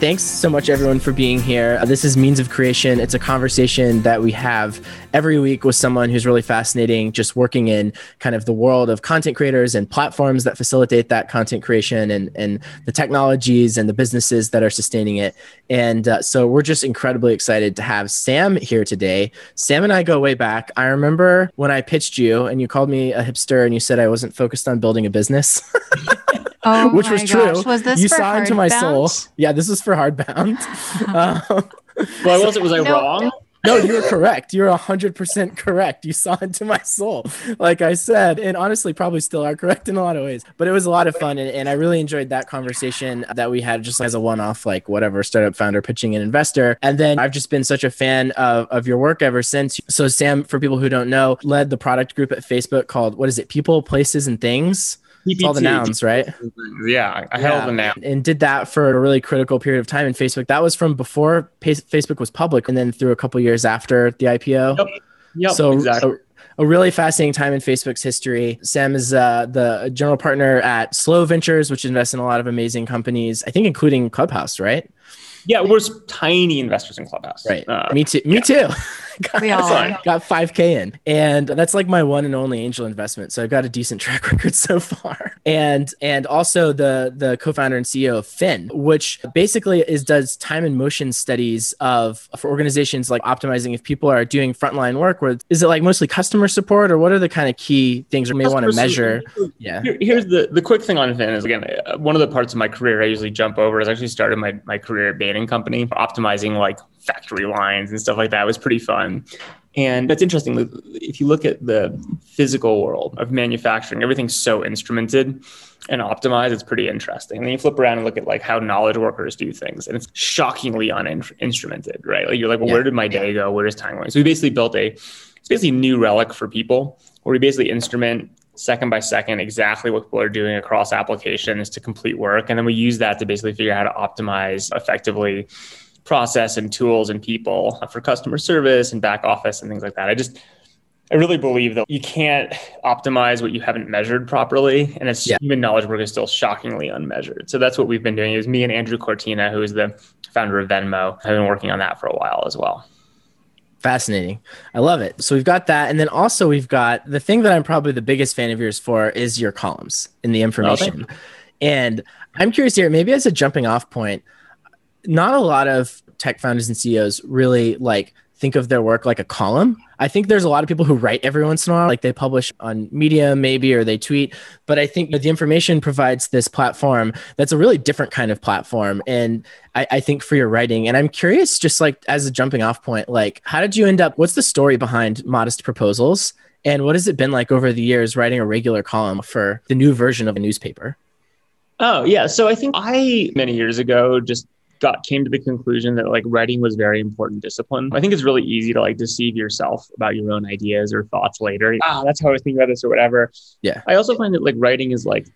Thanks so much, everyone, for being here. Uh, this is Means of Creation. It's a conversation that we have every week with someone who's really fascinating, just working in kind of the world of content creators and platforms that facilitate that content creation and, and the technologies and the businesses that are sustaining it. And uh, so we're just incredibly excited to have Sam here today. Sam and I go way back. I remember when I pitched you and you called me a hipster and you said I wasn't focused on building a business. Oh which was true. Was this you for saw into my hardbound? soul? Yeah, this is for hardbound. um, Well, I was was I No. wrong? no, you were correct. You're hundred percent correct. You saw into my soul, like I said, and honestly, probably still are correct in a lot of ways. But it was a lot of fun, and, and I really enjoyed that conversation that we had, just as a one-off, like whatever startup founder pitching an investor. And then I've just been such a fan of of your work ever since. So Sam, for people who don't know, led the product group at Facebook called what is it? People, places, and things. It's all the nouns, right? Yeah, I held the noun. and did that for a really critical period of time in Facebook. That was from before Facebook was public, and then through a couple years after the IPO. Yep. Yep, so exactly. a, a really fascinating time in Facebook's history. Sam is uh, the general partner at Slow Ventures, which invests in a lot of amazing companies. I think including Clubhouse, right? yeah, we're tiny investors in Clubhouse. Right. Uh, me too. Me too. got, We all are. got 5K in. And that's like my one and only angel investment. So I've got a decent track record so far. And and also the the co-founder and CEO of Fin, which basically is does time and motion studies of for organizations like optimizing if people are doing frontline work, where is it like mostly customer support or what are the kind of key things we may want to measure? Yeah. Here- here's the the quick thing on Fin is again uh, one of the parts of my career I usually jump over is I actually started my my career at Bain and Company optimizing like factory lines and stuff like that It was pretty fun. And that's interesting. If you look at the physical world of manufacturing, everything's so instrumented and optimized. It's pretty interesting. And then you flip around and look at like how knowledge workers do things, and it's shockingly uninstrumented, right? Like you're like, well, Yeah. where did my day go? Where does time go? So we basically built a, it's basically a New Relic for people, where we basically instrument second by second exactly what people are doing across applications to complete work, and then we use that to basically figure out how to optimize effectively process and tools and people for customer service and back office and things like that. I just I really believe that you can't optimize what you haven't measured properly, and it's Yeah. human knowledge work is still shockingly unmeasured. So that's what we've been doing. It was me and Andrew Cortina, who is the founder of Venmo, I've been working on that for a while as well. Fascinating. I love it. So we've got that. And then also we've got the thing that I'm probably the biggest fan of yours for is your columns in the oh, Information. and I'm curious here, maybe as a jumping off point, not a lot of tech founders and CEOs really like think of their work like a column. I think there's a lot of people who write every once in a while, like they publish on Medium maybe or they tweet. But I think the Information provides this platform that's a really different kind of platform. And I, I think for your writing, and I'm curious, just like as a jumping off point, like how did you end up? What's the story behind Modest Proposals? And what has it been like over the years writing a regular column for the new version of a newspaper? Oh yeah. So I think I many years ago just got came to the conclusion that like writing was very important discipline. I think it's really easy to like deceive yourself about your own ideas or thoughts later. Ah, that's how I was thinking about this or whatever. Yeah. I also find that like writing is like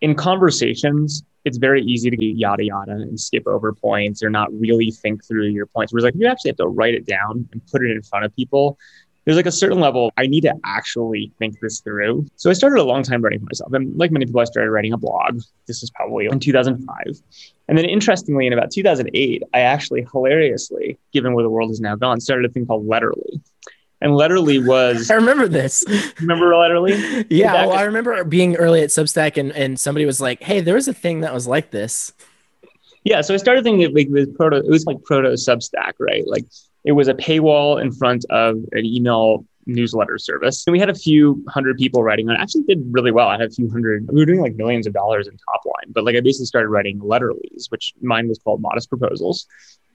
in conversations, it's very easy to get yada yada and skip over points or not really think through your points. Whereas like you actually have to write it down and put it in front of people. There's like a certain level I need to actually think this through. So I started a long time writing for myself. And like many people, I started writing a blog. This is probably in 2005. And then interestingly, in about 2008, I actually hilariously, given where the world has now gone, started a thing called Letterly. And Letterly was, I remember this. remember Letterly? Yeah, well, I remember being early at Substack and, and somebody was like, hey, there was a thing that was like this. Yeah, so I started thinking like was proto, it was like proto Substack, right? Like it was a paywall in front of an email newsletter service, and we had a few hundred people writing on. it. Actually, did really well. I had a few hundred. We were doing like millions of dollars in top line, but like I basically started writing Letterlies, which mine was called Modest Proposals.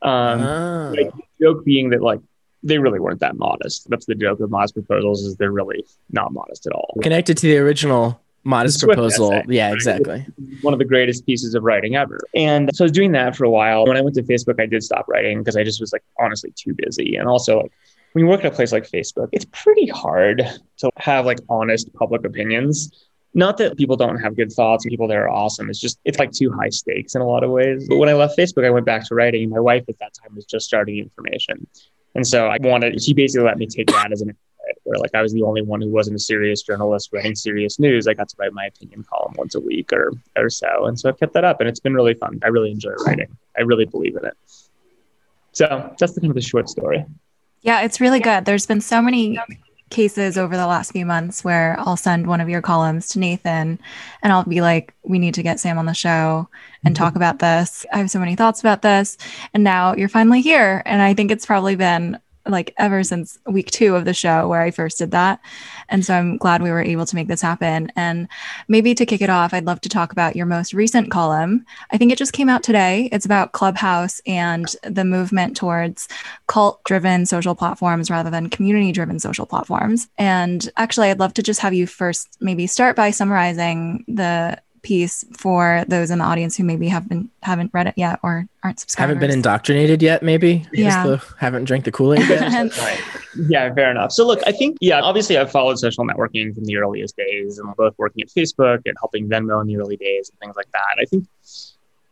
Um, Oh. like, joke being that like they really weren't that modest. That's the joke of Modest Proposals is they're really not modest at all. Connected to the original modest Swift proposal. essay, yeah, right? exactly. one of the greatest pieces of writing ever. And so I was doing that for a while. When I went to Facebook, I did stop writing because I just was like honestly too busy. And also like when you work at a place like Facebook, it's pretty hard to have like honest public opinions. Not that people don't have good thoughts and people that are awesome. It's just it's like too high stakes in a lot of ways. But when I left Facebook, I went back to writing. My wife at that time was just starting Information. And so I wanted she basically let me take that as an where like I was the only one who wasn't a serious journalist writing serious news. I got to write my opinion column once a week or or so, and so I've kept that up, and it's been really fun. I really enjoy writing. I really believe in it. So that's the kind of the short story. Yeah, it's really good. There's been so many cases over the last few months where I'll send one of your columns to Nathan and I'll be like, we need to get Sam on the show and mm-hmm. talk about this. I have so many thoughts about this. And now you're finally here. And I think it's probably been like ever since week two of the show where I first did that. And so I'm glad we were able to make this happen. And maybe to kick it off, I'd love to talk about your most recent column. I think it just came out today. It's about Clubhouse and the movement towards cult driven social platforms rather than community driven social platforms. And actually, I'd love to just have you first maybe start by summarizing the piece for those in the audience who maybe have been haven't read it yet or aren't subscribed. Haven't been indoctrinated yet, maybe. Yeah. The, haven't drank the Kool Aid yet. right. Yeah, fair enough. So look, I think yeah, obviously I've followed social networking from the earliest days, and both working at Facebook and helping Venmo in the early days and things like that. I think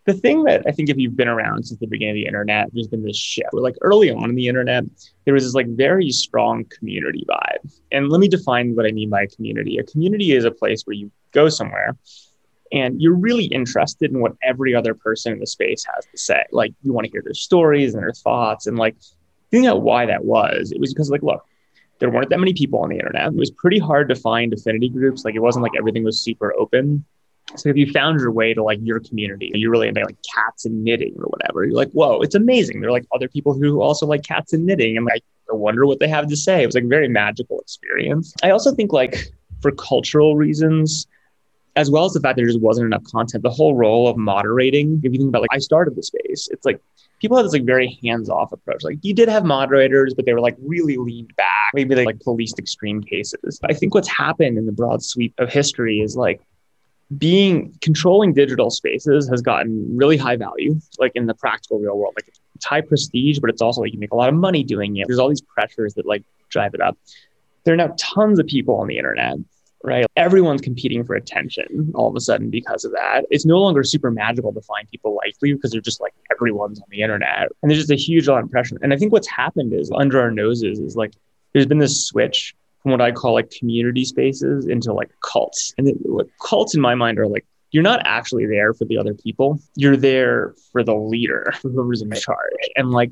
the thing that I think if you've been around since the beginning of the internet, there's been this shift. Where like early on in the internet, there was this like very strong community vibe. And let me define what I mean by a community. A community is a place where you go somewhere and you're really interested in what every other person in the space has to say. Like you want to hear their stories and their thoughts. And like thinking out why that was, it was because like, look, there weren't that many people on the internet. It was pretty hard to find affinity groups. Like it wasn't like everything was super open. So if you found your way to like your community, you're really into like cats and knitting or whatever, you're like, whoa, it's amazing. There are like other people who also like cats and knitting and like I wonder what they have to say. It was like a very magical experience. I also think like for cultural reasons, as well as the fact there just wasn't enough content. The whole role of moderating, if you think about like I started the space, it's like people had this like very hands-off approach. Like you did have moderators, but they were like really leaned back. Maybe they like policed extreme cases. I think what's happened in the broad sweep of history is like being controlling digital spaces has gotten really high value, like in the practical real world. Like it's high prestige, but it's also like you make a lot of money doing it. There's all these pressures that like drive it up. There are now tons of people on the internet right? Everyone's competing for attention all of a sudden because of that. It's no longer super magical to find people like you because they're just like everyone's on the internet. And there's just a huge lot of pressure. And I think what's happened is under our noses is like there's been this switch from what I call like community spaces into like cults. And it, like, cults in my mind are like you're not actually there for the other people. You're there for the leader, for whoever's in charge. And like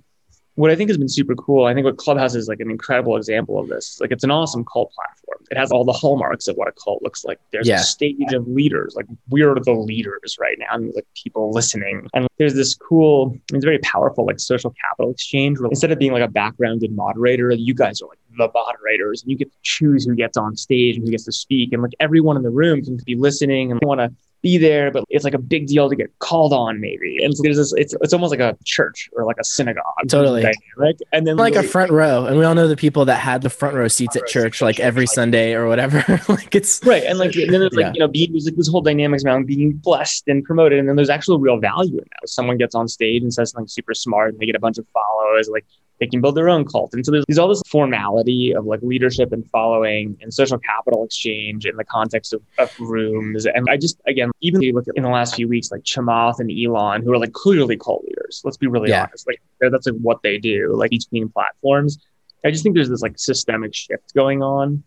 what I think has been super cool, I think what Clubhouse is like an incredible example of this. Like it's an awesome cult platform. It has all the hallmarks of what a cult looks like. There's yeah. a stage of leaders, like we're the leaders right now, and like people listening. And there's this cool, it's very powerful, like social capital exchange. Where instead of being like a backgrounded moderator, you guys are like the moderators, and you get to choose who gets on stage and who gets to speak, and like everyone in the room can be listening and want to be there, but it's like a big deal to get called on, maybe. And so there's this, it's it's almost like a church or like a synagogue. Totally. Dynamic. And then like, like a front row. And we all know the people that had the front row seats at church like every Sunday or whatever. like it's right. And like and then there's like, yeah. you know, being there's like this whole dynamics around being blessed and promoted. And then there's actual real value in that. Someone gets on stage and says something super smart and they get a bunch of followers, like they can build their own cult. And so there's, there's all this formality of like leadership and following and social capital exchange in the context of, of rooms. And I just, again, even you look at in the last few weeks, like Chamath and Elon, who are like clearly cult leaders. Let's be really yeah. honest. Like that's like what they do, like between platforms. I just think there's this like systemic shift going on,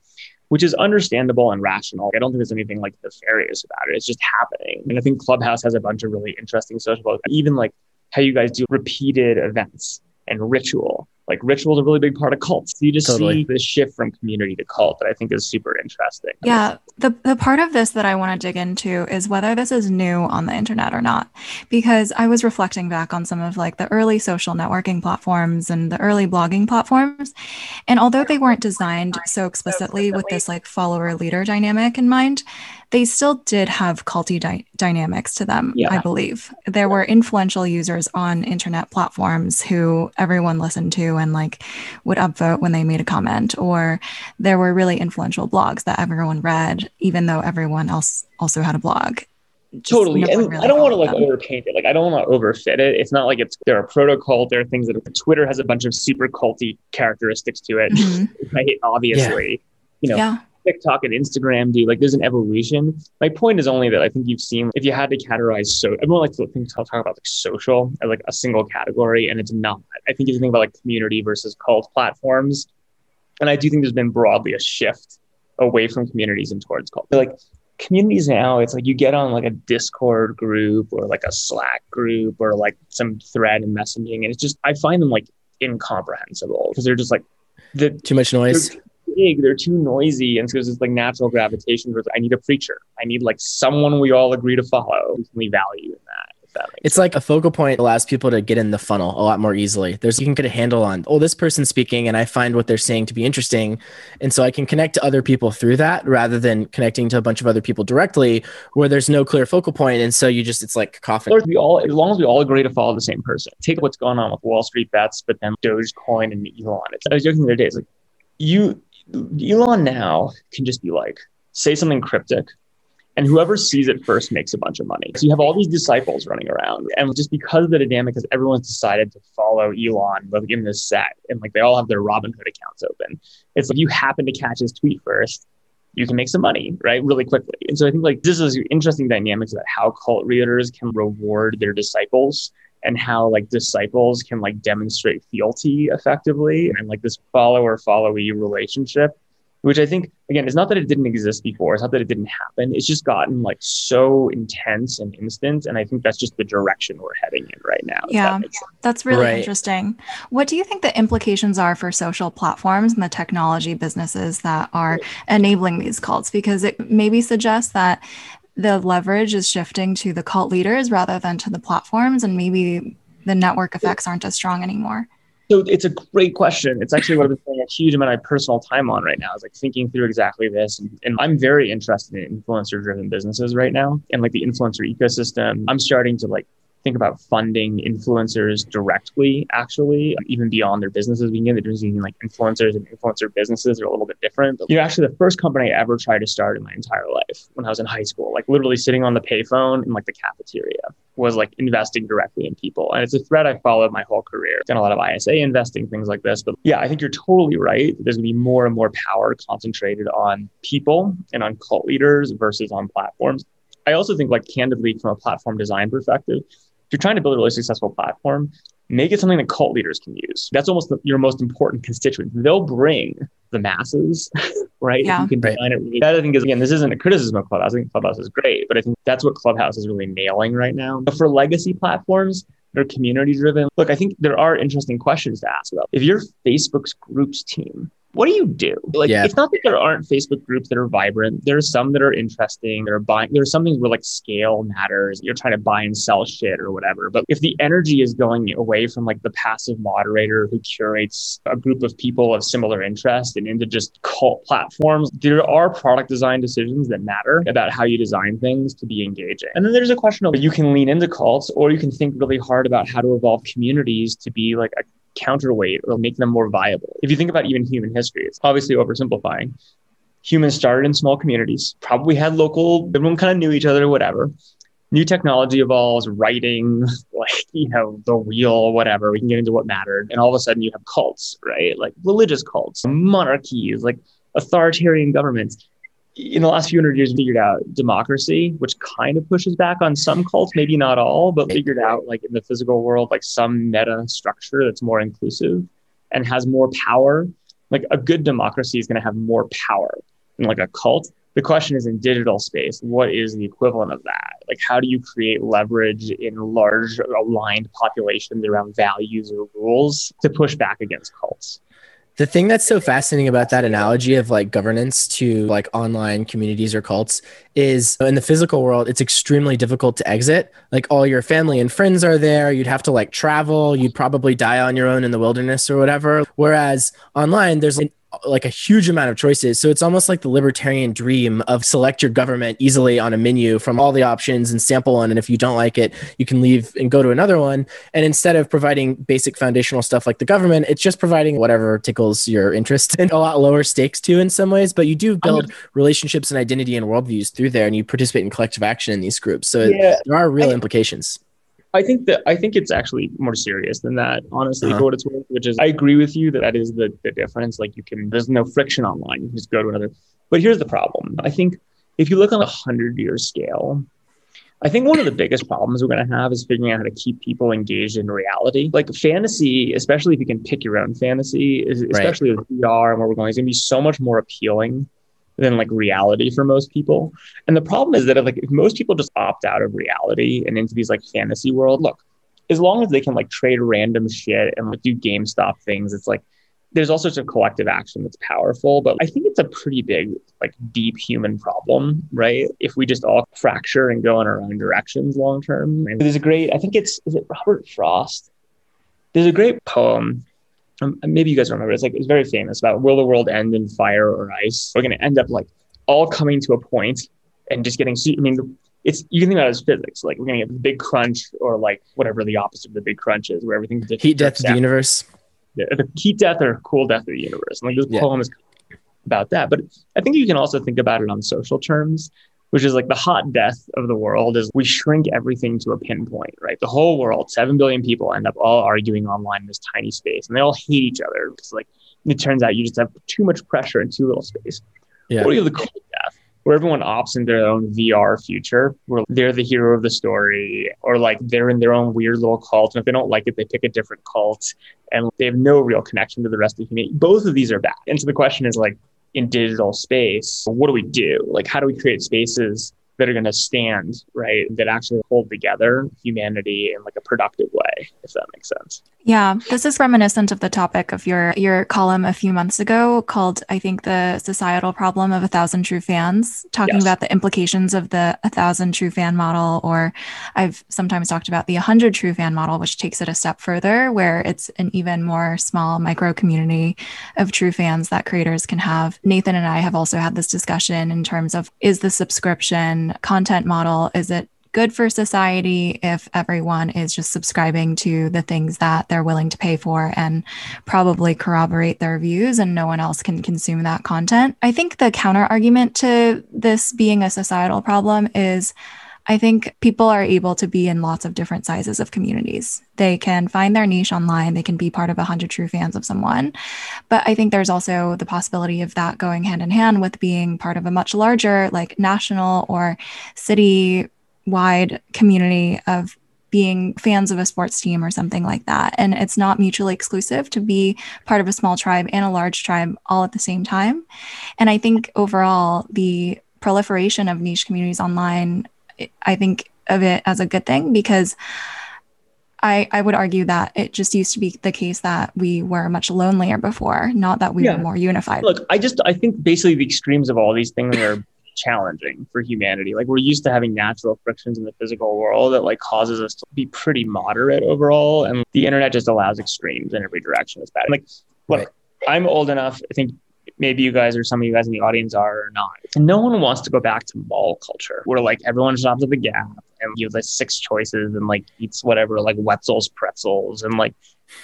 which is understandable and rational. I don't think there's anything like nefarious about it. It's just happening. And I think Clubhouse has a bunch of really interesting social, even like how you guys do repeated events and ritual. Like ritual is a really big part of cults. So you just totally. see this shift from community to cult that I think is super interesting. Yeah. The, the part of this that I want to dig into is whether this is new on the internet or not. Because I was reflecting back on some of like the early social networking platforms and the early blogging platforms. And although they weren't designed so explicitly with this like follower leader dynamic in mind, they still did have culty dy- dynamics to them, yeah. I believe. There were influential users on internet platforms who everyone listened to and like would upvote when they made a comment, or there were really influential blogs that everyone read, even though everyone else also had a blog. Just totally. No and really I don't want to like them. overpaint it. Like I don't want to overfit it. It's not like it's there are protocol. There are things that Twitter has a bunch of super culty characteristics to it. Mm-hmm. Right. Obviously. Yeah. You know, yeah. TikTok and Instagram do. Like there's an evolution. My point is only that I think you've seen if you had to categorize so everyone likes to think talk about like social as like a single category, and it's not. I think if you think about like community versus cult platforms, And I do think there's been broadly a shift away from communities and towards culture. Like communities now, it's like you get on like a Discord group or like a Slack group or like some thread and messaging, and it's just I find them like incomprehensible because they're just like the too much noise. They're too big, they're too noisy, and so there's this like natural gravitation. Where I need a preacher. I need like someone we all agree to follow. We value in that it's sense. like a focal point allows people to get in the funnel a lot more easily. There's you can get a handle on, oh, this person's speaking and I find what they're saying to be interesting. And so I can connect to other people through that rather than connecting to a bunch of other people directly where there's no clear focal point. And so you just it's like coughing. We all as long as we all agree to follow the same person. Take what's going on with Wall Street bets, but then Dogecoin and Elon. It's, I was joking the other day, it's like you Elon now can just be like, say something cryptic and whoever sees it first makes a bunch of money. So you have all these disciples running around. And just because of the dynamic, because everyone's decided to follow Elon like in this set, and like they all have their Robinhood accounts open, it's like you happen to catch his tweet first, you can make some money, right? Really quickly. And so I think like this is interesting dynamics about how cult leaders can reward their disciples and how like disciples can like demonstrate fealty effectively and like this follower followee relationship which I think again is not that it didn't exist before. It's not that it didn't happen. It's just gotten like so intense and instant, and I think that's just the direction we're heading in right now. Yeah, that that's really right. interesting. What do you think the implications are for social platforms and the technology businesses that are enabling these cults? Because it maybe suggests that the leverage is shifting to the cult leaders rather than to the platforms, and maybe the network effects aren't as strong anymore. So it's a great question. It's actually what I've been spending a huge amount of personal time on right now. Is like thinking through exactly this, and, and I'm very interested in influencer-driven businesses right now, and like the influencer ecosystem. I'm starting to like think about funding influencers directly, actually, even beyond their businesses. We can get the difference between like influencers and influencer businesses are a little bit different. But, you know, actually, the first company I ever tried to start in my entire life when I was in high school, like literally sitting on the payphone in like the cafeteria, was like investing directly in people. And it's a thread I followed my whole career. Done a lot of ISA investing, things like this. But yeah, I think you're totally right. There's going to be more and more power concentrated on people and on cult leaders versus on platforms. I also think, like, candidly, from a platform design perspective, if you're trying to build a really successful platform, make it something that cult leaders can use. That's almost the, your most important constituent. They'll bring the masses, right? Yeah. You can design right. it really. That I think is again, this isn't a criticism of Clubhouse. I think Clubhouse is great, but I think that's what Clubhouse is really nailing right now. But for legacy platforms, they're community driven. Look, I think there are interesting questions to ask about. If you're Facebook's groups team, what do you do? Like, yeah. it's not that there aren't Facebook groups that are vibrant. There are some that are interesting. There are buying. There are some things where like scale matters. You're trying to buy and sell shit or whatever. But if the energy is going away from like the passive moderator who curates a group of people of similar interest and into just cult platforms, there are product design decisions that matter about how you design things to be engaging. And then there's a question of you can lean into cults or you can think really hard about how to evolve communities to be like a counterweight or make them more viable. If you think about even human history, it's obviously oversimplifying. Humans started in small communities, probably had local, everyone kind of knew each other, whatever. New technology evolves, writing, like, you know, the wheel, whatever. We can get into what mattered. And all of a sudden you have cults, right? Like religious cults, monarchies, like authoritarian governments in the last few hundred years figured out democracy, which kind of pushes back on some cults, maybe not all, but figured out like in the physical world, like some meta structure that's more inclusive and has more power. Like a good democracy is going to have more power than like a cult. The question is in digital space, what is the equivalent of that? Like, how do you create leverage in large aligned populations around values or rules to push back against cults? The thing that's so fascinating about that analogy of like governance to like online communities or cults is in the physical world, it's extremely difficult to exit. Like all your family and friends are there. You'd have to like travel. You'd probably die on your own in the wilderness or whatever. Whereas online, there's an like a huge amount of choices. So it's almost like the libertarian dream of select your government easily on a menu from all the options and sample one. And if you don't like it, you can leave and go to another one. And instead of providing basic foundational stuff like the government, it's just providing whatever tickles your interest and a lot lower stakes too in some ways. But you do build relationships and identity and worldviews through there and you participate in collective action in these groups. So yeah, there are real I, implications. I think that I think it's actually more serious than that, honestly, uh-huh. for what it's worth. Which is, I agree with you that that is the, the difference. Like, you can, there's no friction online. You can just go to another. But here's the problem. I think if you look on a hundred year scale, I think one of the biggest problems we're going to have is figuring out how to keep people engaged in reality. Like fantasy, especially if you can pick your own fantasy, is, especially right. with VR and where we're going, is going to be so much more appealing than like reality for most people. And the problem is that if, like if most people just opt out of reality and into these like fantasy world, look, as long as they can like trade random shit and like do GameStop things, it's like there's all sorts of collective action that's powerful, but I think it's a pretty big, like deep human problem, right? If we just all fracture and go in our own directions long term. There's a great, I think it's, is it Robert Frost? There's a great poem. Um, maybe you guys remember. It's like it's very famous about will the world end in fire or ice? We're going to end up like all coming to a point and just getting. I mean, it's you can think about it as physics. Like we're going to get the big crunch or like whatever the opposite of the big crunch is, where everything heat death of the universe the heat death or cool death of the universe. And like this yeah. poem is about that. But I think you can also think about it on social terms, which is like the hot death of the world is we shrink everything to a pinpoint, right? The whole world, seven billion people end up all arguing online in this tiny space and they all hate each other because like it turns out you just have too much pressure in too little space. Yeah. What do you have the cool death? where everyone opts into their own VR future, where they're the hero of the story, or like they're in their own weird little cult. And if they don't like it, they pick a different cult and they have no real connection to the rest of humanity. Both of these are bad. And so the question is like, in digital space, what do we do? Like, how do we create spaces that are going to stand, right? That actually hold together humanity in like a productive way, if that makes sense. Yeah, this is reminiscent of the topic of your your column a few months ago called I think the societal problem of a thousand true fans, talking yes. about the implications of the a thousand true fan model or I've sometimes talked about the 100 true fan model which takes it a step further where it's an even more small micro community of true fans that creators can have. Nathan and I have also had this discussion in terms of is the subscription content model is it good for society if everyone is just subscribing to the things that they're willing to pay for and probably corroborate their views and no one else can consume that content. I think the counter argument to this being a societal problem is I think people are able to be in lots of different sizes of communities. They can find their niche online, they can be part of 100 true fans of someone. But I think there's also the possibility of that going hand in hand with being part of a much larger, like national or city wide community of being fans of a sports team or something like that. And it's not mutually exclusive to be part of a small tribe and a large tribe all at the same time. And I think overall, the proliferation of niche communities online, I think of it as a good thing because I, I would argue that it just used to be the case that we were much lonelier before, not that we yeah. were more unified. Look, I just I think basically the extremes of all these things are challenging for humanity. Like we're used to having natural frictions in the physical world that like causes us to be pretty moderate overall. And the internet just allows extremes in every direction. It's bad. Like, look, right. I'm old enough. I think maybe you guys or some of you guys in the audience are or not. And no one wants to go back to mall culture where like everyone shops at the Gap and you have like six choices and like eats whatever like Wetzel's Pretzels and like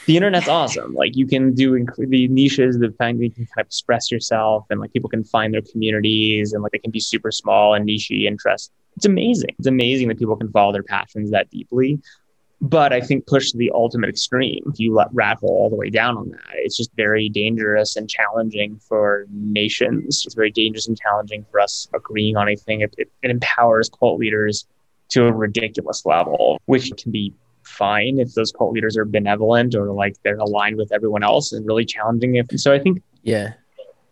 the internet's awesome. Like you can do inc- the niches that you can kind of express yourself and like people can find their communities and like they can be super small and niche interests. It's amazing. It's amazing that people can follow their passions that deeply. But I think push to the ultimate extreme. If you let rat hole all the way down on that, it's just very dangerous and challenging for nations. It's very dangerous and challenging for us agreeing on anything. It, it, it empowers cult leaders to a ridiculous level, which can be fine if those cult leaders are benevolent or like they're aligned with everyone else and really challenging If so I think yeah,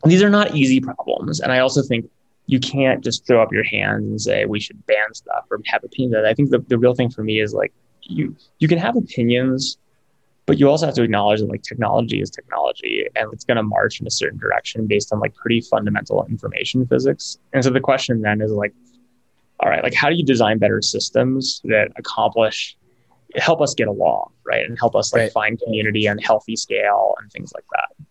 these are not easy problems. And I also think you can't just throw up your hands and say we should ban stuff or have opinions. I think the, the real thing for me is like you you can have opinions, but you also have to acknowledge that like technology is technology and it's gonna march in a certain direction based on like pretty fundamental information physics. And so the question then is like, all right, like how do you design better systems that accomplish help us get along, right? And help us like right. find community on healthy scale and things like that.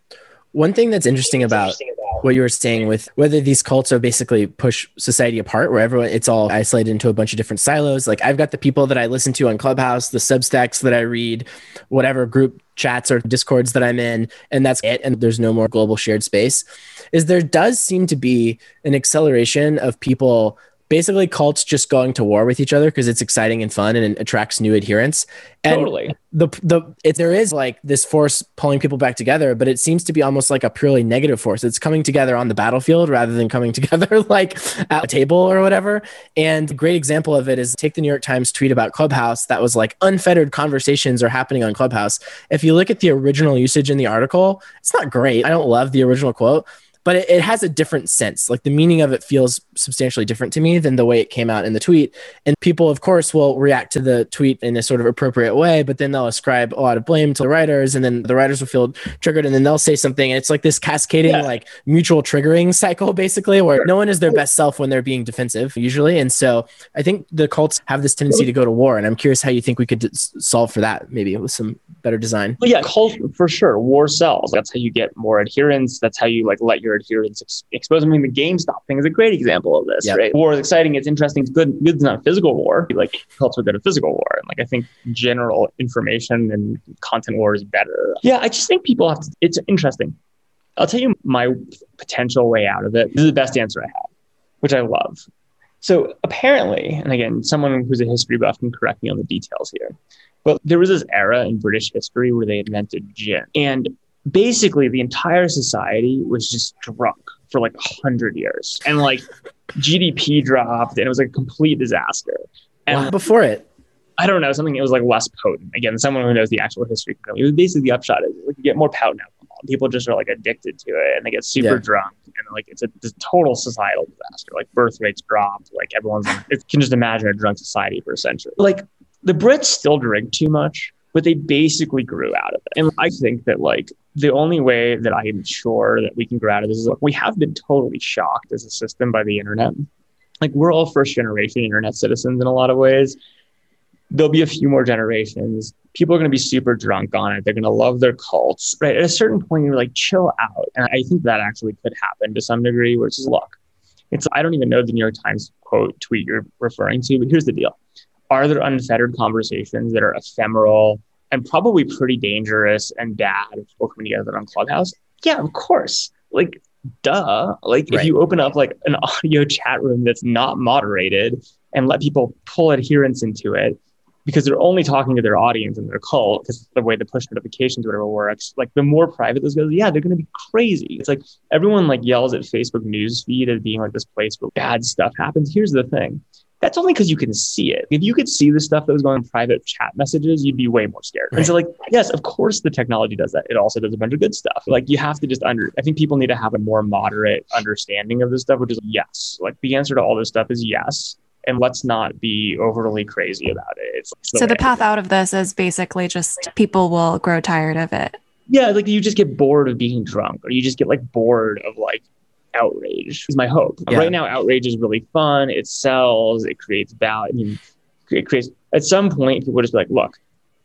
One thing that's interesting about what you were saying with whether these cults are basically push society apart, where everyone it's all isolated into a bunch of different silos. Like I've got the people that I listen to on Clubhouse, the Substacks that I read, whatever group chats or discords that I'm in, and that's it. And there's no more global shared space. Is there does seem to be an acceleration of people basically cults just going to war with each other because it's exciting and fun and it attracts new adherents. And totally. The the it, there is like this force pulling people back together, but it seems to be almost like a purely negative force. It's coming together on the battlefield rather than coming together like at a table or whatever. And a great example of it is take the New York Times tweet about Clubhouse that was like unfettered conversations are happening on Clubhouse. If you look at the original usage in the article, it's not great. I don't love the original quote, but it, it, has a different sense. Like the meaning of it feels substantially different to me than the way it came out in the tweet. And people, of course, will react to the tweet in a sort of appropriate way, but then they'll ascribe a lot of blame to the writers, and then the writers will feel triggered, and then they'll say something. And it's like this cascading, yeah. like mutual triggering cycle, basically, where no one is their best self when they're being defensive, usually. And so I think the cults have this tendency to go to war. And I'm curious how you think we could d- solve for that, maybe with some better design. Well, yeah, cult for sure. War sells. That's how you get more adherence. That's how you like let your adherence ex- expose. I mean, the GameStop thing is a great example of this, yep. right? War is exciting. It's interesting. It's good. Good's not physical war. Like cults are good at physical war. And like I think general information and content war is better. Yeah, I just think people have to. It's interesting. I'll tell you my potential way out of it. This is the best answer I have, which I love. So apparently, and again, someone who's a history buff can correct me on the details here, but there was this era in British history where they invented gin. And basically the entire society was just drunk for like a hundred years. And like GDP dropped and it was like a complete disaster. And wow, before it. I don't know, something that was like less potent. Again, someone who knows the actual history. It was basically the upshot is like you get more potent alcohol. People just are like addicted to it and they get super yeah. drunk and like it's a, it's a total societal disaster. Like birth rates dropped. Like everyone's, like, it can just imagine a drunk society for a century. Like the Brits still drink too much, but they basically grew out of it. And I think that like the only way that I am sure that we can grow out of this is like we have been totally shocked as a system by the internet. Like we're all first generation internet citizens in a lot of ways. There'll be a few more generations. People are going to be super drunk on it. They're going to love their cults, right? At a certain point, you're like, chill out. And I think that actually could happen to some degree, it's just, look, it's, I don't even know the New York Times quote tweet you're referring to, but here's the deal are there unfettered conversations that are ephemeral and probably pretty dangerous and bad for coming together on Clubhouse? Yeah, of course. Like, duh. Like, right. if you open up like an audio chat room that's not moderated and let people pull adherence into it because they're only talking to their audience and their cult because the way the push notifications whatever works like the more private those goes yeah they're going to be crazy it's like everyone like yells at facebook news feed as being like this place where bad stuff happens here's the thing that's only because you can see it. If you could see the stuff that was going in private chat messages, you'd be way more scared. Right. And so, like, yes, of course, the technology does that. It also does a bunch of good stuff. Like, you have to just under. I think people need to have a more moderate understanding of this stuff, which is yes. Like, the answer to all this stuff is yes. And let's not be overly crazy about it. It's, it's the so the path out of this is basically just people will grow tired of it. Yeah, like you just get bored of being drunk, or you just get like bored of like outrage is my hope. Yeah. Right now, outrage is really fun. It sells. It creates value. I mean, it creates. At some point, people just be like, "Look,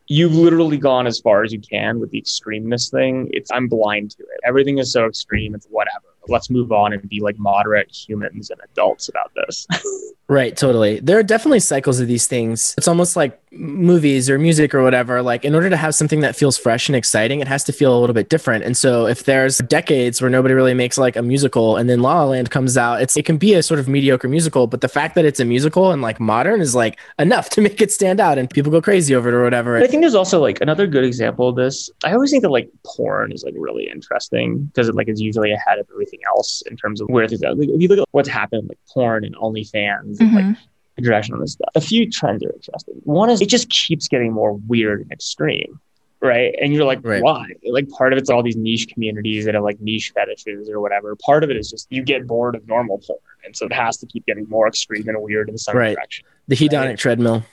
you've literally gone as far as you can with the extremeness thing. It's I'm blind to it. Everything is so extreme. It's whatever. Let's move on and be like moderate humans and adults about this." Right, totally. There are definitely cycles of these things. It's almost like movies or music or whatever. Like, in order to have something that feels fresh and exciting, it has to feel a little bit different. And so, if there's decades where nobody really makes like a musical and then La La Land comes out, it's it can be a sort of mediocre musical, but the fact that it's a musical and like modern is like enough to make it stand out and people go crazy over it or whatever. I think there's also like another good example of this. I always think that like porn is like really interesting because it like is usually ahead of everything else in terms of where things are. Like, if you look at what's happened, like porn and OnlyFans mm-hmm. like introduction on this stuff. A few trends are interesting. One is it just keeps getting more weird and extreme. Right. And you're like, right. why? Like part of it's all these niche communities that have like niche fetishes or whatever. Part of it is just you get bored of normal porn. And so it has to keep getting more extreme and weird in some right. direction. The hedonic right? treadmill.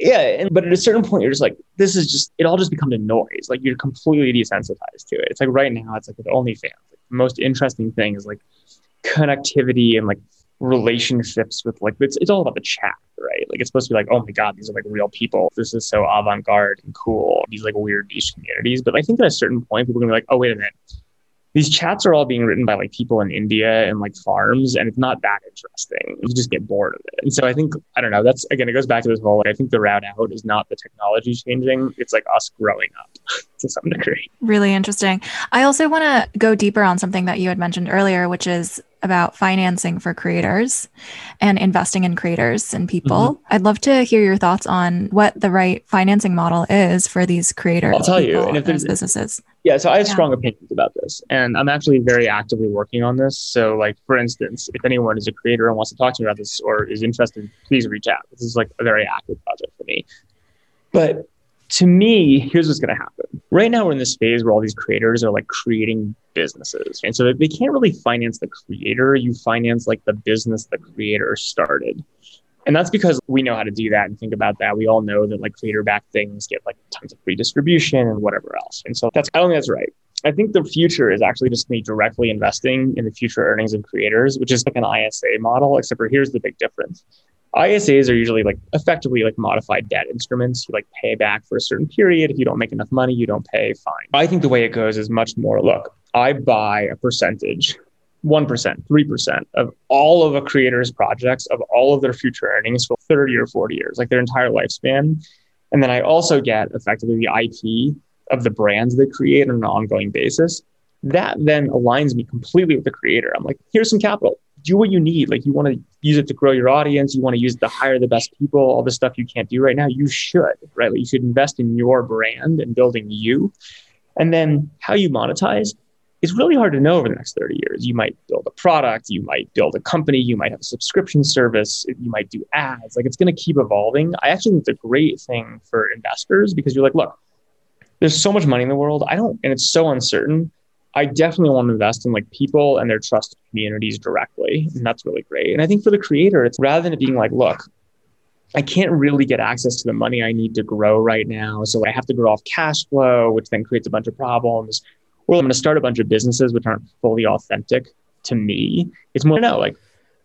Yeah. And, but at a certain point, you're just like, this is just, it all just becomes a noise. Like you're completely desensitized to it. It's like right now, it's like with OnlyFans. Most interesting thing is like connectivity and like relationships with like it's, it's all about the chat right? Like it's supposed to be like oh my god these are like real people. This is so avant-garde and cool. These like weird niche communities. But i think at a certain point people are gonna be like oh wait a minute these chats are all being written by like people in India and like farms, and it's not that interesting. You just get bored of it. And so I think I don't know. That's again, it goes back to this whole. Like, I think the route out is not the technology changing; it's like us growing up to some degree. Really interesting. I also want to go deeper on something that you had mentioned earlier, which is about financing for creators and investing in creators and people. Mm-hmm. I'd love to hear your thoughts on what the right financing model is for these creators. I'll tell you, and if there's- businesses. Yeah, so I have Yeah. strong opinions about this, and I'm actually very actively working on this. So, like for instance, if anyone is a creator and wants to talk to me about this or is interested, please reach out. This is like a very active project for me. But to me, here's what's going to happen. Right now, we're in this phase where all these creators are like creating businesses, and so they can't really finance the creator. You finance like the business the creator started. And that's because we know how to do that and think about that. We all know that like creator backed things get like tons of free distribution and whatever else. And so that's, I don't think that's right. I think the future is actually just me directly investing in the future earnings of creators, which is like an ISA model, except for here's the big difference. ISAs are usually like effectively like modified debt instruments. You like pay back for a certain period. If you don't make enough money, you don't pay, fine. I think the way it goes is much more look, I buy a percentage 1%, 3% of all of a creator's projects, of all of their future earnings for 30 or 40 years, like their entire lifespan. And then I also get effectively the IP of the brands they create on an ongoing basis. That then aligns me completely with the creator. I'm like, here's some capital. Do what you need. Like you want to use it to grow your audience. You want to use it to hire the best people, all the stuff you can't do right now. You should, right? Like you should invest in your brand and building you. And then how you monetize it's really hard to know over the next 30 years. You might build a product, you might build a company, you might have a subscription service, you might do ads. Like it's going to keep evolving. I actually think it's a great thing for investors because you're like, look, there's so much money in the world. I don't, and it's so uncertain. I definitely want to invest in like people and their trusted communities directly. And that's really great. And I think for the creator, it's rather than it being like, look, I can't really get access to the money I need to grow right now. So I have to grow off cash flow, which then creates a bunch of problems. Or I'm going to start a bunch of businesses which aren't fully authentic to me. It's more no, like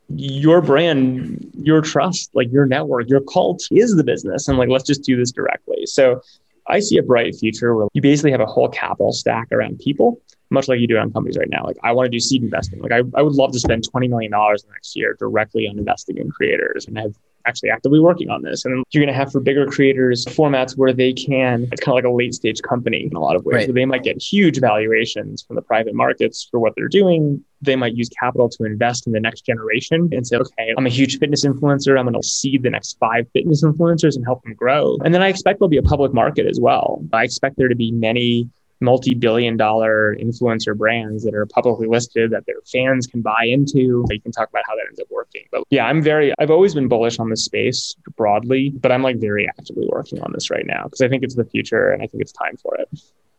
your brand, your trust, like your network, your cult is the business. And like, let's just do this directly. So I see a bright future where you basically have a whole capital stack around people, much like you do on companies right now. Like I want to do seed investing. Like I, I would love to spend $20 million next year directly on investing in creators and have actually actively working on this. And you're going to have for bigger creators formats where they can, it's kind of like a late stage company in a lot of ways, Right. where they might get huge valuations from the private markets for what they're doing. They might use capital to invest in the next generation and say, okay, I'm a huge fitness influencer. I'm going to seed the next five fitness influencers and help them grow. And then I expect there'll be a public market as well. I expect there to be many multi-billion dollar influencer brands that are publicly listed that their fans can buy into. You can talk about how that ends up working. But yeah, I'm very I've always been bullish on this space broadly, but I'm like very actively working on this right now because I think it's the future and I think it's time for it.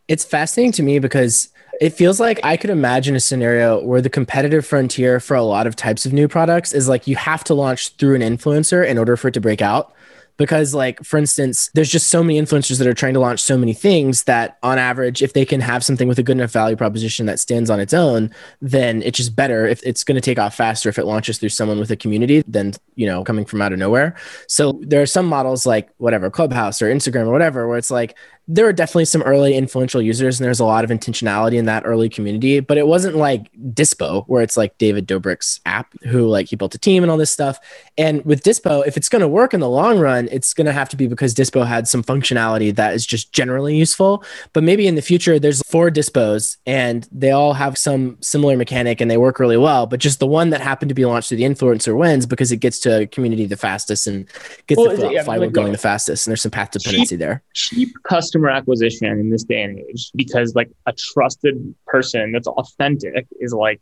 It's fascinating to me because it feels like I could imagine a scenario where the competitive frontier for a lot of types of new products is like you have to launch through an influencer in order for it to break out. Because, like, for instance, there's just so many influencers that are trying to launch so many things that, on average, if they can have something with a good enough value proposition that stands on its own, then it's just better. If it's going to take off faster if it launches through someone with a community than, you know, coming from out of nowhere. So, there are some models like whatever, Clubhouse or Instagram or whatever, where it's like, there are definitely some early influential users and there's a lot of intentionality in that early community but it wasn't like Dispo where it's like David Dobrik's app who like he built a team and all this stuff. And with Dispo if it's going to work in the long run it's going to have to be because Dispo had some functionality that is just generally useful. But maybe in the future there's four Dispos and they all have some similar mechanic and they work really well but just the one that happened to be launched through the influencer wins because it gets to a community the fastest and gets Well, the yeah, like, going look, the fastest and there's some path dependency there. cheap customer acquisition in this day and age because like a trusted person that's authentic is like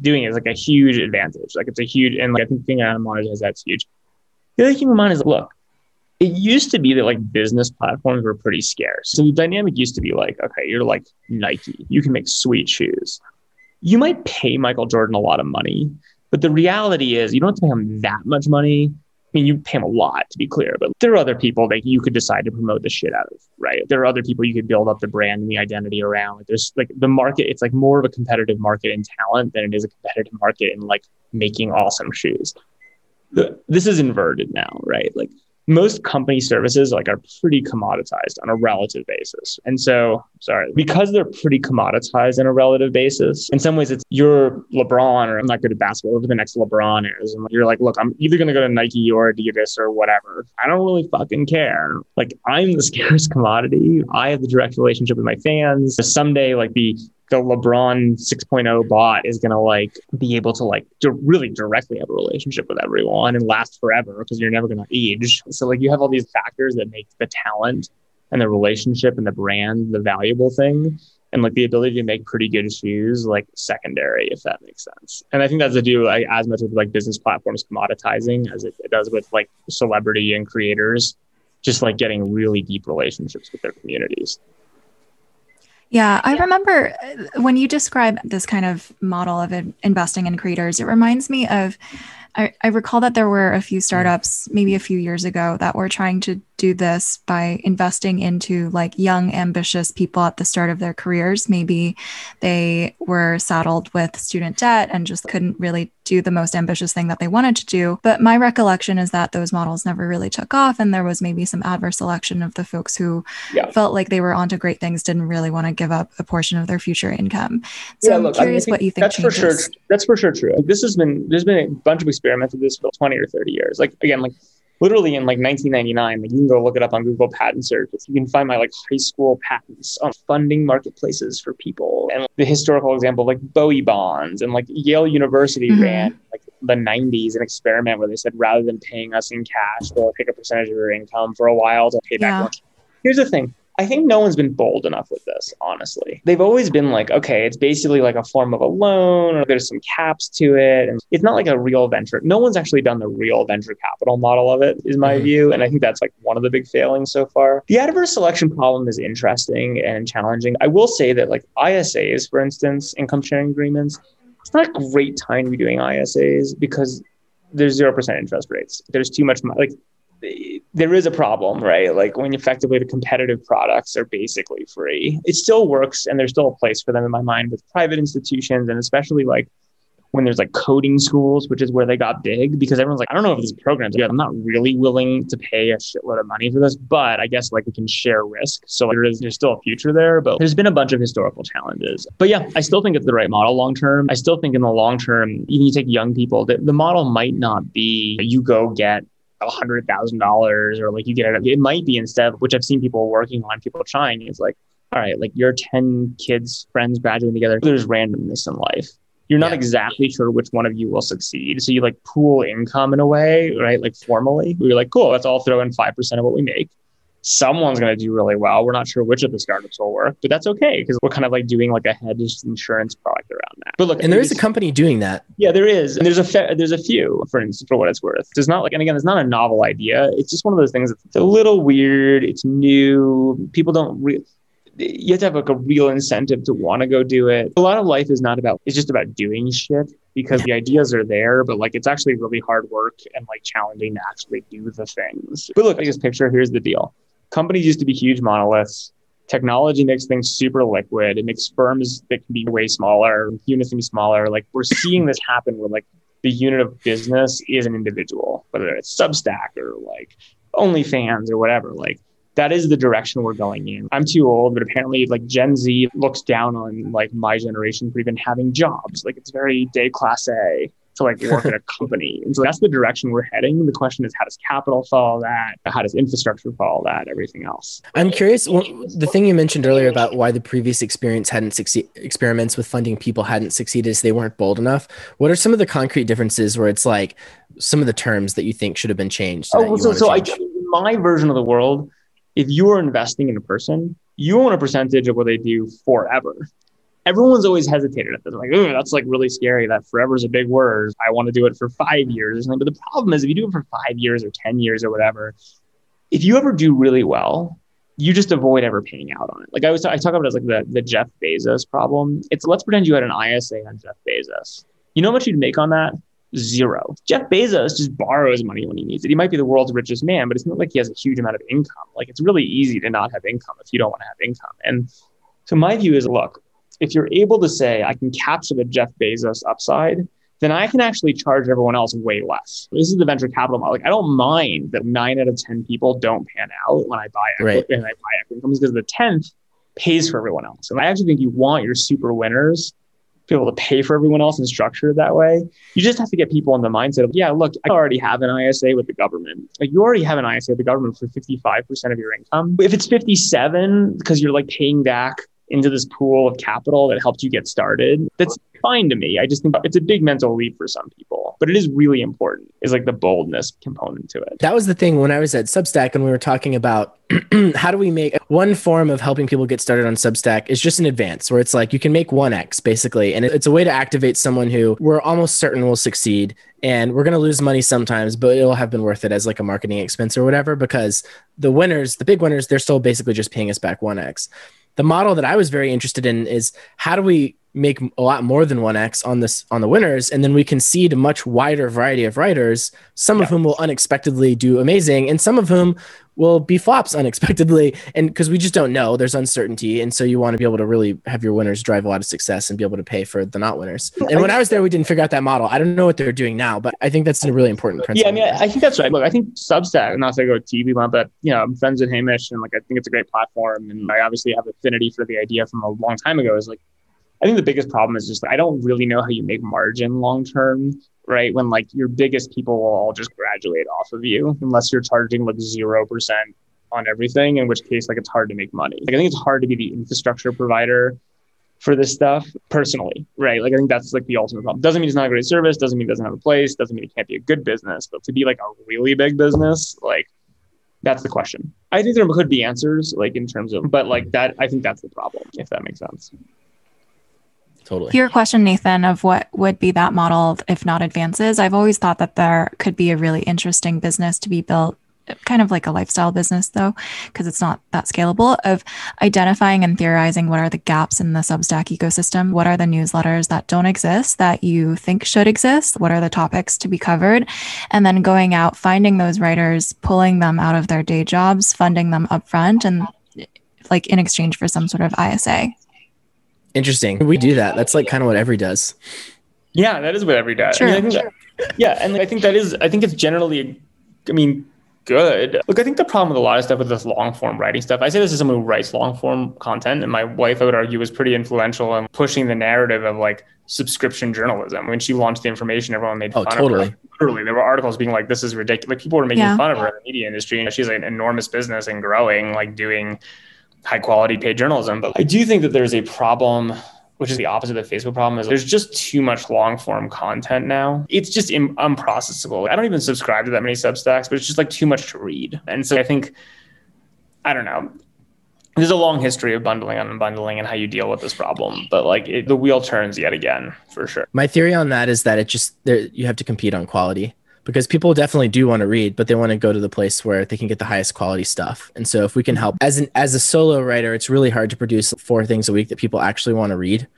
doing it is like a huge advantage. Like it's a huge and like I think being on monetize that's huge. The other thing in mind is look, it used to be that like business platforms were pretty scarce. So the dynamic used to be like, okay, you're like Nike, you can make sweet shoes. You might pay Michael Jordan a lot of money, but the reality is you don't have to pay him that much money mean, you pay him a lot to be clear, but there are other people that you could decide to promote the shit out of, right? There are other people you could build up the brand and the identity around. There's like the market, it's like more of a competitive market in talent than it is a competitive market in like making awesome shoes. This is inverted now, right? Like most company services like are pretty commoditized on a relative basis. And so, sorry, because they're pretty commoditized on a relative basis, in some ways it's you're LeBron or I'm not good at basketball, the next LeBron is. And you're like, look, I'm either going to go to Nike or Adidas or whatever. I don't really fucking care. Like I'm the scarce commodity. I have the direct relationship with my fans. So someday, like the the LeBron 6.0 bot is going to like be able to like to really directly have a relationship with everyone and last forever because you're never going to age. So like you have all these factors that make the talent and the relationship and the brand the valuable thing and like the ability to make pretty good shoes like secondary if that makes sense. And i think that's to do like, as much with like business platforms commoditizing as it, it does with like celebrity and creators just like getting really deep relationships with their communities. Yeah, I remember uh, when you describe this kind of model of investing in creators, it reminds me of I, I, recall that there were a few startups maybe a few years ago that were trying to do this by investing into like young, ambitious people at the start of their careers. Maybe they were saddled with student debt and just couldn't really do the most ambitious thing that they wanted to do. But my recollection is that those models never really took off. And there was maybe some adverse selection of the folks who yeah. felt like they were onto great things, didn't really want to give up a portion of their future income. So yeah, I'm curious I mean, what you think. That's changes. for sure. That's for sure true. This has been, there's been a bunch of experiments with this for 20 or 30 years. Like, again, like literally in like 1999 like you can go look it up on google patent search you can find my like high school patents on funding marketplaces for people and the historical example like bowie bonds and like yale university mm-hmm. ran like the 90s an experiment where they said rather than paying us in cash they'll take a percentage of your income for a while to pay back yeah. here's the thing I think no one's been bold enough with this, honestly. They've always been like, okay, it's basically like a form of a loan, or there's some caps to it. And it's not like a real venture. No one's actually done the real venture capital model of it, is my mm-hmm. view. And I think that's like one of the big failings so far. The adverse selection problem is interesting and challenging. I will say that, like ISAs, for instance, income sharing agreements, it's not a great time to be doing ISAs because there's 0% interest rates. There's too much money. Like there is a problem, right? Like when effectively the competitive products are basically free. It still works and there's still a place for them in my mind with private institutions and especially like when there's like coding schools, which is where they got big because everyone's like, I don't know if this program's good. I'm not really willing to pay a shitload of money for this, but I guess like we can share risk. So there is there's still a future there, but there's been a bunch of historical challenges. But yeah, I still think it's the right model long term. I still think in the long term, even you take young people, the, the model might not be you go get a hundred thousand dollars or like you get it. It might be instead, which I've seen people working on, people trying is like, all right, like your 10 kids, friends graduating together. There's randomness in life. You're not yeah. exactly sure which one of you will succeed. So you like pool income in a way, right? Like formally, we're like, cool, let's all throw in 5% of what we make someone's going to do really well. We're not sure which of the startups will work, but that's okay because we're kind of like doing like a hedged insurance product around that. But look, and there is a company doing that. Yeah, there is, and there's a fe- there's a few for instance for what it's worth. It's not like, and again, it's not a novel idea. It's just one of those things. It's a little weird. It's new. People don't really you have to have like a real incentive to want to go do it. A lot of life is not about, it's just about doing shit because the ideas are there, but like it's actually really hard work and like challenging to actually do the things. But look at this picture. Here's the deal companies used to be huge monoliths. Technology makes things super liquid. It makes firms that can be way smaller, units can be smaller. Like we're seeing this happen where like the unit of business is an individual, whether it's Substack or like OnlyFans or whatever. Like that is the direction we're going in. I'm too old, but apparently like Gen Z looks down on like my generation for even having jobs. Like it's very déclassé to like work at a company. And so that's the direction we're heading. The question is, how does capital follow that? How does infrastructure follow that? Everything else. I'm curious. Well, the thing you mentioned earlier about why the previous experience hadn't succeed, experiments with funding people hadn't succeeded is they weren't bold enough. What are some of the concrete differences where it's like some of the terms that you think should have been changed? Oh, well, so, so I, my version of the world, if you are investing in a person, you own a percentage of what they do forever everyone's always hesitated at this. Like, oh, that's like really scary. That forever is a big word. I want to do it for five years or something. But the problem is, if you do it for five years or 10 years or whatever, if you ever do really well, you just avoid ever paying out on it. Like I was, I talk about it as like the, the Jeff Bezos problem. It's let's pretend you had an ISA on Jeff Bezos. You know how much you'd make on that? Zero. Jeff Bezos just borrows money when he needs it. He might be the world's richest man, but it's not like he has a huge amount of income. Like it's really easy to not have income if you don't want to have income. And so my view is, look, if you're able to say, I can capture the Jeff Bezos upside, then I can actually charge everyone else way less. This is the venture capital model. Like I don't mind that nine out of 10 people don't pan out when I buy equity right. and I buy equity companies because the 10th pays for everyone else. And I actually think you want your super winners to be able to pay for everyone else and structure it that way. You just have to get people in the mindset of, yeah, look, I already have an ISA with the government. Like you already have an ISA with the government for 55% of your income. If it's 57 because you're like paying back into this pool of capital that helped you get started. That's fine to me. I just think it's a big mental leap for some people, but it is really important. Is like the boldness component to it. That was the thing when I was at Substack and we were talking about how do we make one form of helping people get started on Substack is just an advance where it's like you can make 1x basically. And it's a way to activate someone who we're almost certain will succeed and we're going to lose money sometimes, but it'll have been worth it as like a marketing expense or whatever because the winners, the big winners, they're still basically just paying us back 1x. The model that I was very interested in is how do we make a lot more than 1x on this on the winners and then we can seed a much wider variety of writers some yeah. of whom will unexpectedly do amazing and some of whom will be flops unexpectedly and because we just don't know. There's uncertainty and so you want to be able to really have your winners drive a lot of success and be able to pay for the not winners. And when i was there we didn't figure out that model. I don't know what they're doing now but i think that's a really important principle yeah i mean i think that's right. Look i think substack not to go tv one but you know i'm friends with hamish and like i think it's a great platform and i obviously have affinity for the idea from a long time ago. Is like I think the biggest problem is just I don't really know how you make margin long term, right? When like your biggest people will all just graduate off of you unless you're charging like zero percent on everything, in which case like it's hard to make money. Like I think it's hard to be the infrastructure provider for this stuff personally, right? Like I think that's like the ultimate problem. Doesn't mean it's not a great service, doesn't mean it doesn't have a place, doesn't mean it can't be a good business, but to be like a really big business, like that's the question. I think there could be answers like in terms of but like that I think that's the problem, if that makes sense totally. Your question, Nathan, of what would be that model if not advances? I've always thought that there could be a really interesting business to be built kind of like a lifestyle business though because it's not that scalable of identifying and theorizing what are the gaps in the substack ecosystem what are the newsletters that don't exist that you think should exist what are the topics to be covered and then going out finding those writers pulling them out of their day jobs funding them upfront and like in exchange for some sort of isa Interesting. We do that. That's like kind of what Every does. Yeah, that is what Every does. Sure, I mean, I sure. That, yeah, and I think that is. I think it's generally. I mean, good. Look, I think the problem with a lot of stuff with this long form writing stuff, I say this as someone who writes long form content, and my wife, I would argue, was pretty influential in pushing the narrative of like subscription journalism. When she launched the information, everyone made oh, fun totally. of her. Totally. Literally, there were articles being like, "This is ridiculous." Like people were making yeah. fun of her in the media industry, and she's like an enormous business and growing, like doing high quality paid journalism. But I do think that there's a problem which is the opposite of the Facebook problem, is there's just too much long form content now. It's just Im- unprocessable. I don't even subscribe to that many Substacks, but it's just like too much to read. And so I think, I don't know. There's a long history of bundling and unbundling and how you deal with this problem, but like it, the wheel turns yet again for sure. My theory on that is that it just there you have to compete on quality because people definitely do want to read, but they want to go to the place where they can get the highest quality stuff. And so if we can help as an as a solo writer, it's really hard to produce four things a week that people actually want to read.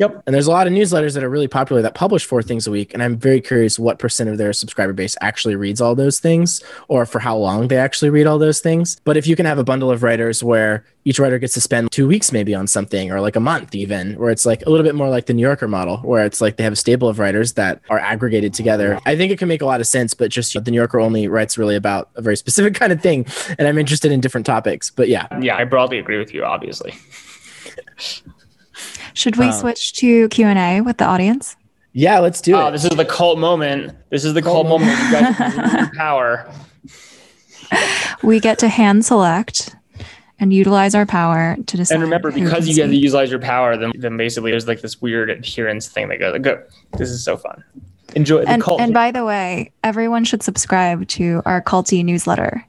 Yep. And there's a lot of newsletters that are really popular that publish four things a week. And I'm very curious what percent of their subscriber base actually reads all those things or for how long they actually read all those things. But if you can have a bundle of writers where each writer gets to spend two weeks maybe on something or like a month even, where it's like a little bit more like the New Yorker model, where it's like they have a stable of writers that are aggregated together. I think it can make a lot of sense, but just the New Yorker only writes really about a very specific kind of thing. And I'm interested in different topics. But yeah. Yeah, I broadly agree with you, obviously. Should we um, switch to Q and A with the audience? Yeah, let's do oh, it. This is the cult moment. This is the cult, cult moment. You guys power. We get to hand select and utilize our power to decide. And remember, because you get to utilize your power, then, then basically there's like this weird adherence thing that goes, go. This is so fun. Enjoy the and, cult. And by the way, everyone should subscribe to our culty newsletter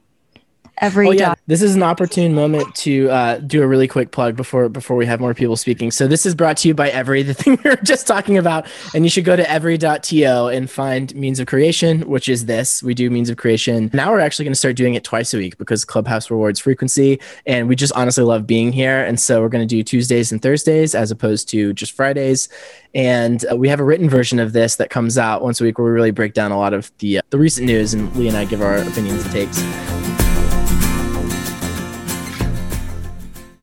every oh, yeah. This is an opportune moment to uh, do a really quick plug before before we have more people speaking. So this is brought to you by Every, the thing we were just talking about. And you should go to every.to and find Means of Creation, which is this. We do Means of Creation. Now we're actually going to start doing it twice a week because Clubhouse rewards frequency. And we just honestly love being here. And so we're going to do Tuesdays and Thursdays as opposed to just Fridays. And uh, we have a written version of this that comes out once a week where we really break down a lot of the, uh, the recent news and Li and I give our opinions and takes.